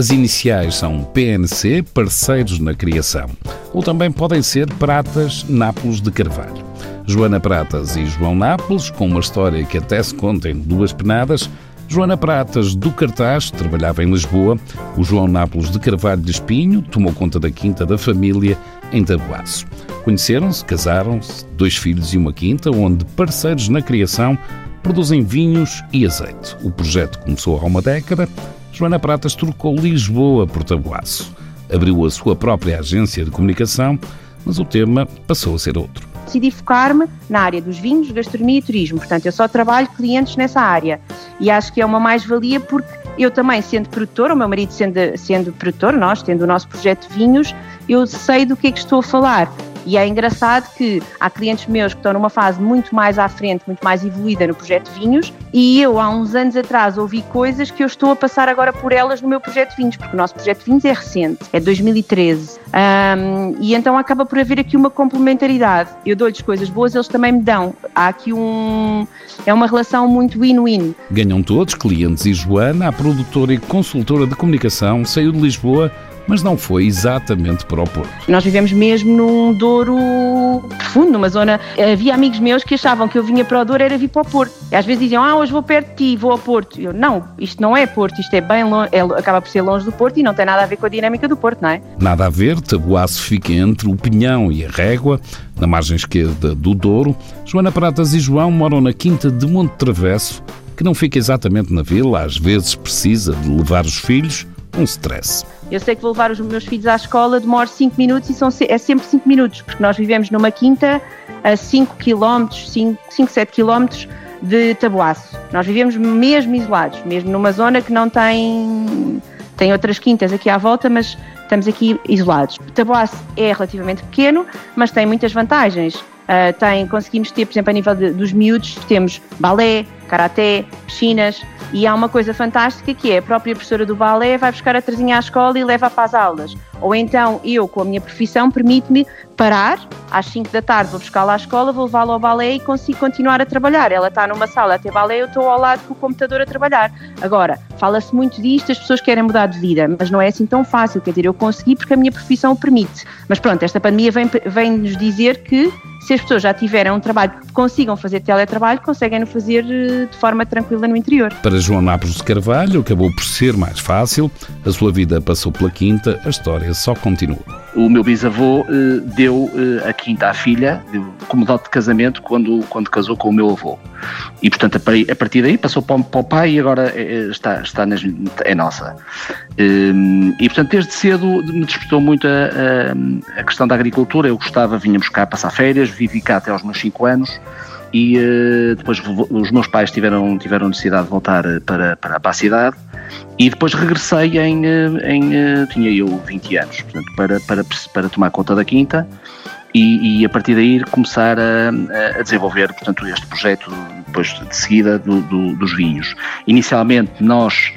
As iniciais são PNC, parceiros na criação, ou também podem ser Pratas Nápoles de Carvalho. Joana Pratas e João Nápoles, com uma história que até se conta em duas penadas, Joana Pratas, do Cartaz, trabalhava em Lisboa. O João Nápoles de Carvalho de Espinho tomou conta da quinta da família em Tabuaço. Conheceram-se, casaram-se, dois filhos e uma quinta, onde parceiros na criação produzem vinhos e azeite. O projeto começou há uma década. Joana Pratas trocou Lisboa por Tabuaço. Abriu a sua própria agência de comunicação, mas o tema passou a ser outro decidi focar-me na área dos vinhos, gastronomia e turismo. Portanto, eu só trabalho clientes nessa área. E acho que é uma mais-valia porque eu também, sendo produtor, o meu marido sendo, sendo produtor, nós tendo o nosso projeto de vinhos, eu sei do que é que estou a falar. E é engraçado que há clientes meus que estão numa fase muito mais à frente, muito mais evoluída no projeto vinhos, e eu há uns anos atrás ouvi coisas que eu estou a passar agora por elas no meu projeto vinhos, porque o nosso projeto vinhos é recente, é de 2013. Um, e então acaba por haver aqui uma complementaridade. Eu dou-lhes coisas boas, eles também me dão. Há aqui um. É uma relação muito win-win. Ganham todos, clientes e Joana, a produtora e consultora de comunicação, saiu de Lisboa mas não foi exatamente para o Porto. Nós vivemos mesmo num Douro profundo, numa zona. Havia amigos meus que achavam que eu vinha para o Douro era vir para o Porto. E às vezes diziam, ah, hoje vou perto de ti, vou ao Porto. Eu, não, isto não é Porto, isto é bem longe, é, acaba por ser longe do Porto e não tem nada a ver com a dinâmica do Porto, não é? Nada a ver, Tabuaço fica entre o Pinhão e a Régua, na margem esquerda do Douro. Joana Pratas e João moram na Quinta de Monte Travesso, que não fica exatamente na vila, às vezes precisa de levar os filhos, um stress. Eu sei que vou levar os meus filhos à escola, demoro 5 minutos e são, é sempre 5 minutos, porque nós vivemos numa quinta a 5 km, 5, 5 7 km de Tabuaço. Nós vivemos mesmo isolados, mesmo numa zona que não tem, tem outras quintas aqui à volta, mas estamos aqui isolados. Tabuaço é relativamente pequeno, mas tem muitas vantagens. Uh, tem, conseguimos ter, por exemplo, a nível de, dos miúdos, temos balé, karaté, piscinas, e há uma coisa fantástica que é a própria professora do balé vai buscar a trazinha à escola e leva para as aulas. Ou então eu, com a minha profissão, permite-me parar às 5 da tarde, vou buscá-la à escola, vou levá-la ao balé e consigo continuar a trabalhar. Ela está numa sala a ter balé, eu estou ao lado com o computador a trabalhar. Agora, fala-se muito disto, as pessoas querem mudar de vida, mas não é assim tão fácil. Quer dizer, eu consegui porque a minha profissão o permite. Mas pronto, esta pandemia vem-nos vem dizer que se as pessoas já tiverem um trabalho consigam fazer teletrabalho, conseguem-no fazer eh, de forma tranquila no interior. Para João Nápoles de Carvalho, acabou por ser mais fácil, a sua vida passou pela quinta, a história só continua. O meu bisavô eh, deu eh, a quinta à filha, como dote de casamento, quando, quando casou com o meu avô. E, portanto, a partir daí passou para o pai e agora está, está nas, é nossa. E, portanto, desde cedo me despertou muito a, a, a questão da agricultura. Eu gostava, vinha buscar passar férias, vivi cá até aos meus 5 anos e depois os meus pais tiveram, tiveram necessidade de voltar eh, para, para, para a cidade e depois regressei em, eh, em tinha eu 20 anos, portanto, para, para, para tomar conta da quinta e, e a partir daí começar a, a, desenvolver, portanto, este projeto depois de seguida do, do, dos vinhos. Inicialmente nós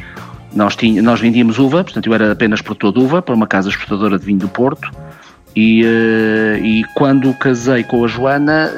nós, tinha, nós vendíamos uva, portanto eu era apenas produtor de uva para uma casa exportadora de vinho do Porto e, uh, e quando casei com a Joana,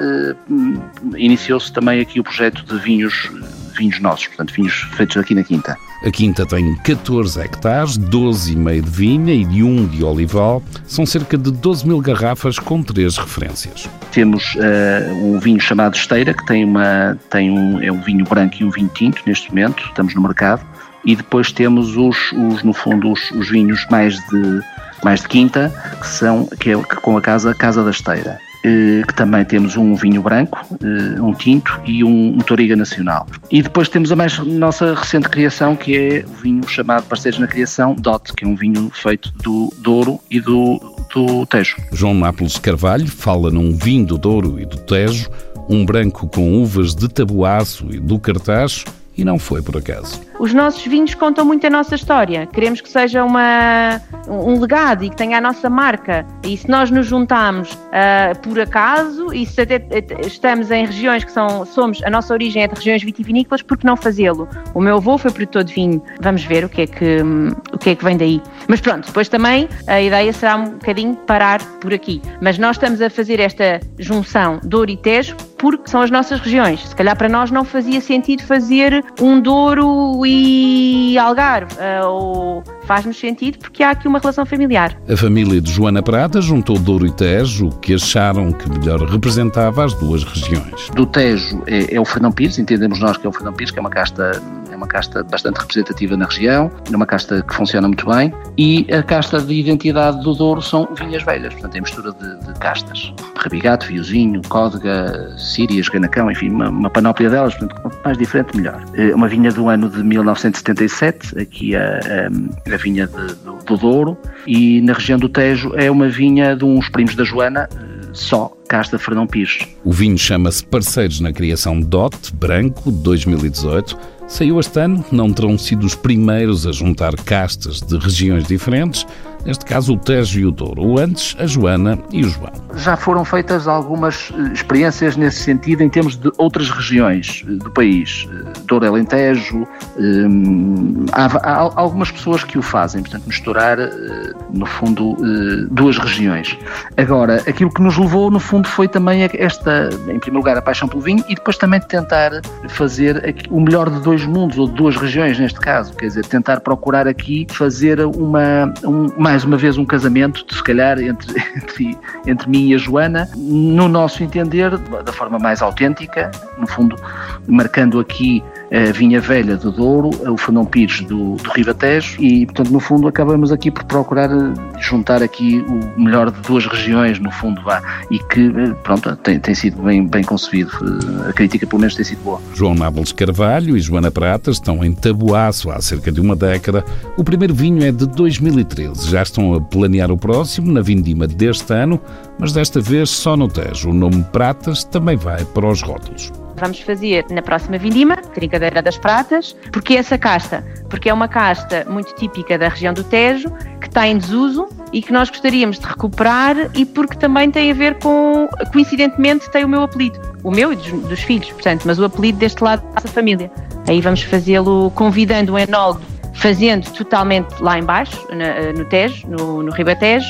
iniciou-se também aqui o projeto de vinhos, vinhos nossos, portanto, vinhos feitos aqui na Quinta. A Quinta tem 14 hectares, 12,5 de vinha e de 1 de olival. São cerca de 12 mil garrafas com três referências. Temos uh, um vinho chamado Esteira, que tem, uma, tem um, é um vinho branco e um vinho tinto neste momento, estamos no mercado. E depois temos os, os no fundo, os, os vinhos mais de mais de quinta, que são que é com a casa Casa da Esteira. Eh, que também temos um vinho branco, eh, um tinto e um, Toriga Nacional. E depois temos a mais nossa recente criação, que é o vinho chamado Parceiros na Criação, DOT, que é um vinho feito do Douro e do, do Tejo. João Nápoles Carvalho fala num vinho do Douro e do Tejo, um branco com uvas de tabuaço e do cartaz, e não foi por acaso. Os nossos vinhos contam muito a nossa história. Queremos que seja uma, um legado e que tenha a nossa marca. E se nós nos juntamos uh, por acaso e se até estamos em regiões que são, somos, a nossa origem é de regiões vitivinícolas, por que não fazê-lo? O meu avô foi produtor de vinho. Vamos ver o que é que, o que é que vem daí. Mas pronto, depois também a ideia será um bocadinho parar por aqui. Mas nós estamos a fazer esta junção Douro e Tejo porque são as nossas regiões. Se calhar para nós não fazia sentido fazer um Douro e Algarve, uh, ou faz-nos sentido porque há aqui uma relação familiar. A família de Joana Prata juntou Douro e Tejo, que acharam que melhor representava as duas regiões. Do Tejo é, é o Fernão Pires, entendemos nós que é o Fernão Pires, que é uma casta é uma casta bastante representativa na região, é uma casta que funciona muito bem, e a casta de identidade do Douro são vinhas velhas, portanto é mistura de, de castas. Rabigato, Viozinho, Códega, Sírias, Ganacão, enfim, uma, uma, panóplia delas, portanto, quanto mais diferente, melhor. É uma vinha do ano de 1977, aqui a, a, a vinha de, do, do Douro, e na região do Tejo é uma vinha de uns primos da Joana, só Casta Fernão Pires. O vinho chama-se Parceiros na Criação DOT Branco 2018 Saiu este ano, não terão sido os primeiros a juntar castas de regiões diferentes, neste caso o Tejo e o Douro, ou antes a Joana e o João. Já foram feitas algumas eh, experiências nesse sentido em termos de outras regiões eh, do país, eh, Douro Alentejo, há, há algumas pessoas que o fazem, portanto misturar no fundo duas regiões. Agora, aquilo que nos levou no fundo foi também esta, em primeiro lugar a paixão pelo vinho e depois também tentar fazer o melhor de dois mundos, ou de duas regiões neste caso, quer dizer, tentar procurar aqui fazer uma, um, mais uma vez um casamento, se calhar, entre, entre, entre mim e a Joana, no nosso entender, da forma mais autêntica, no fundo, marcando aqui a Vinha Velha do Douro, o Fernão Pires do, do Ribatejo e, portanto, no fundo, acabamos aqui por procurar eh, juntar aqui o melhor de duas regiões, no fundo, vá, e que, eh, pronto, tem, tem sido bem, bem concebido. Eh, a crítica, pelo menos, tem sido boa. João Nápoles Carvalho e Joana Prata estão em Tabuaço há cerca de uma década. O primeiro vinho é de 2013. Já estão a planear o próximo, na vindima deste ano, mas desta vez só no Tejo. O nome Pratas também vai para os rótulos. Vamos fazer na próxima vindima, Trincadeira das Pratas. Porque essa casta? Porque é uma casta muito típica da região do Tejo, que está em desuso e que nós gostaríamos de recuperar e porque também tem a ver com, coincidentemente, tem o meu apelido. O meu e dos, dos filhos, portanto, mas o apelido deste lado da nossa família. Aí vamos fazê-lo convidando o enólogo, fazendo totalmente lá embaixo, no Tejo, no, no Ribatejo,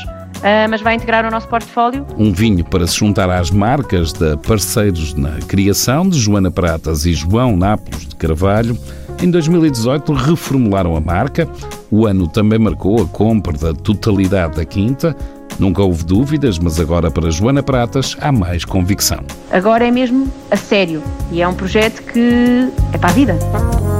mas vai integrar o nosso portfólio. Um vinho para se juntar às marcas da parceiros na criação de Joana Pratas e João Nápoles de Carvalho. Em 2018 reformularam a marca. O ano também marcou a compra da totalidade da quinta. Nunca houve dúvidas, mas agora para Joana Pratas há mais convicção. Agora é mesmo a sério e é um projeto que é para a vida.